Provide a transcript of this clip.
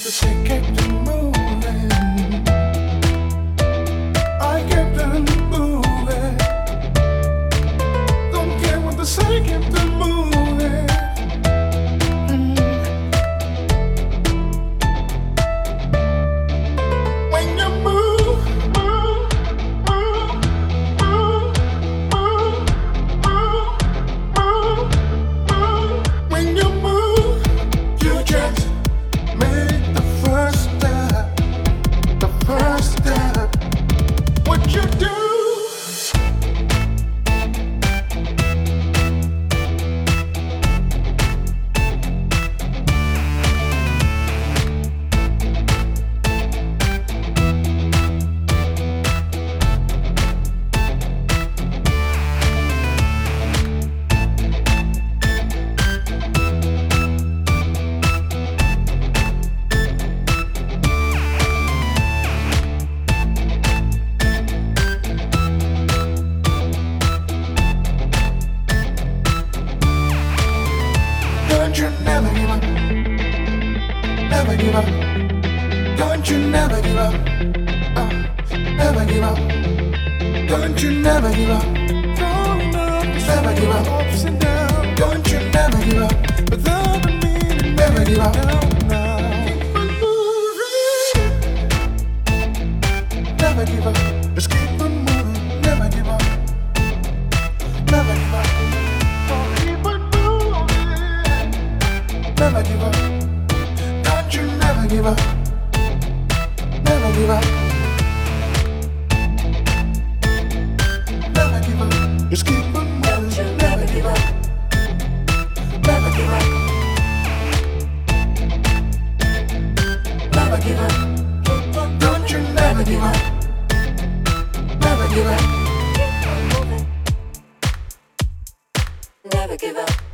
I kept on never give up. Don't you never give up. Uh, never give up. Don't you never give up. Never give up. Don't you never give up. Never give up. Never give up. Never give up. Never give up. Never give up give up. Never give up. Never give up. Just keep on moving. Never give up. Never give up. Never give up. Don't you never give up. Never give up. Never give up.